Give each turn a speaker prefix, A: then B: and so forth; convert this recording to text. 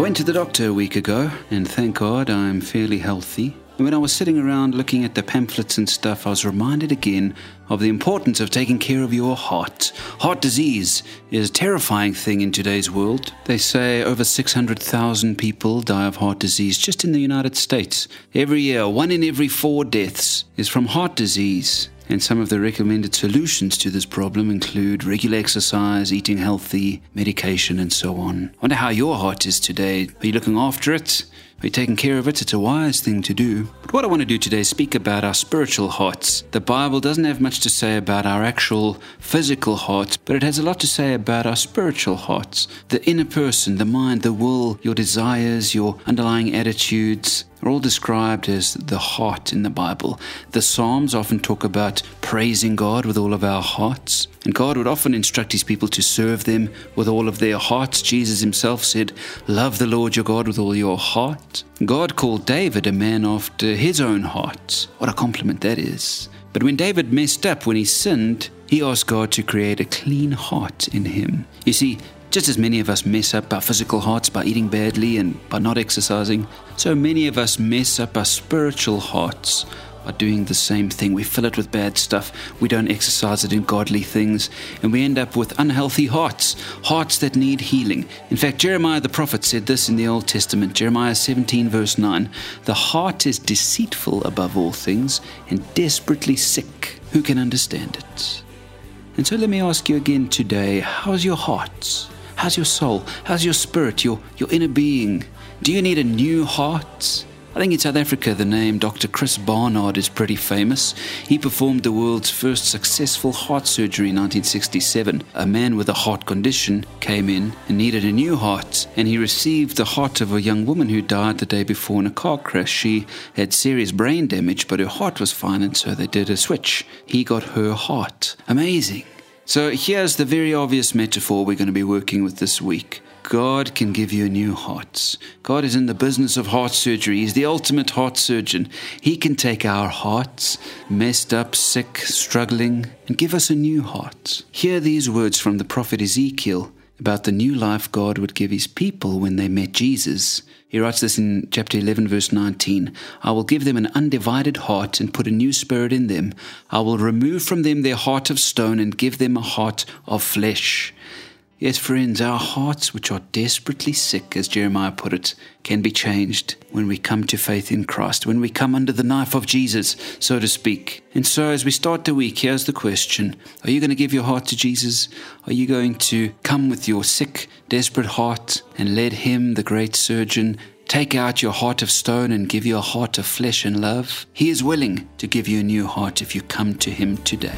A: went to the doctor a week ago, and thank God I'm fairly healthy. And when I was sitting around looking at the pamphlets and stuff, I was reminded again of the importance of taking care of your heart. Heart disease is a terrifying thing in today's world. They say over 600,000 people die of heart disease just in the United States. Every year, one in every four deaths is from heart disease. And some of the recommended solutions to this problem include regular exercise, eating healthy, medication, and so on. I wonder how your heart is today. Are you looking after it? You taking care of it? It's a wise thing to do. But what I want to do today is speak about our spiritual hearts. The Bible doesn't have much to say about our actual physical hearts, but it has a lot to say about our spiritual hearts. The inner person, the mind, the will, your desires, your underlying attitudes, are all described as the heart in the Bible. The Psalms often talk about praising God with all of our hearts, and God would often instruct his people to serve them with all of their hearts. Jesus himself said, Love the Lord your God with all your heart. God called David a man after his own heart. What a compliment that is. But when David messed up, when he sinned, he asked God to create a clean heart in him. You see, just as many of us mess up our physical hearts by eating badly and by not exercising, so many of us mess up our spiritual hearts by doing the same thing. We fill it with bad stuff, we don't exercise it in godly things, and we end up with unhealthy hearts, hearts that need healing. In fact, Jeremiah the prophet said this in the Old Testament, Jeremiah 17, verse 9 The heart is deceitful above all things and desperately sick. Who can understand it? And so let me ask you again today how's your heart? How's your soul? How's your spirit, your, your inner being? Do you need a new heart? I think in South Africa, the name Dr. Chris Barnard is pretty famous. He performed the world's first successful heart surgery in 1967. A man with a heart condition came in and needed a new heart, and he received the heart of a young woman who died the day before in a car crash. She had serious brain damage, but her heart was fine, and so they did a switch. He got her heart. Amazing. So here's the very obvious metaphor we're going to be working with this week. God can give you new heart. God is in the business of heart surgery. He's the ultimate heart surgeon. He can take our hearts, messed up, sick, struggling, and give us a new heart. Hear these words from the prophet Ezekiel about the new life God would give his people when they met Jesus. He writes this in chapter 11, verse 19 I will give them an undivided heart and put a new spirit in them. I will remove from them their heart of stone and give them a heart of flesh. Yes, friends, our hearts, which are desperately sick, as Jeremiah put it, can be changed when we come to faith in Christ, when we come under the knife of Jesus, so to speak. And so, as we start the week, here's the question Are you going to give your heart to Jesus? Are you going to come with your sick, desperate heart and let Him, the great surgeon, Take out your heart of stone and give you a heart of flesh and love. He is willing to give you a new heart if you come to Him today.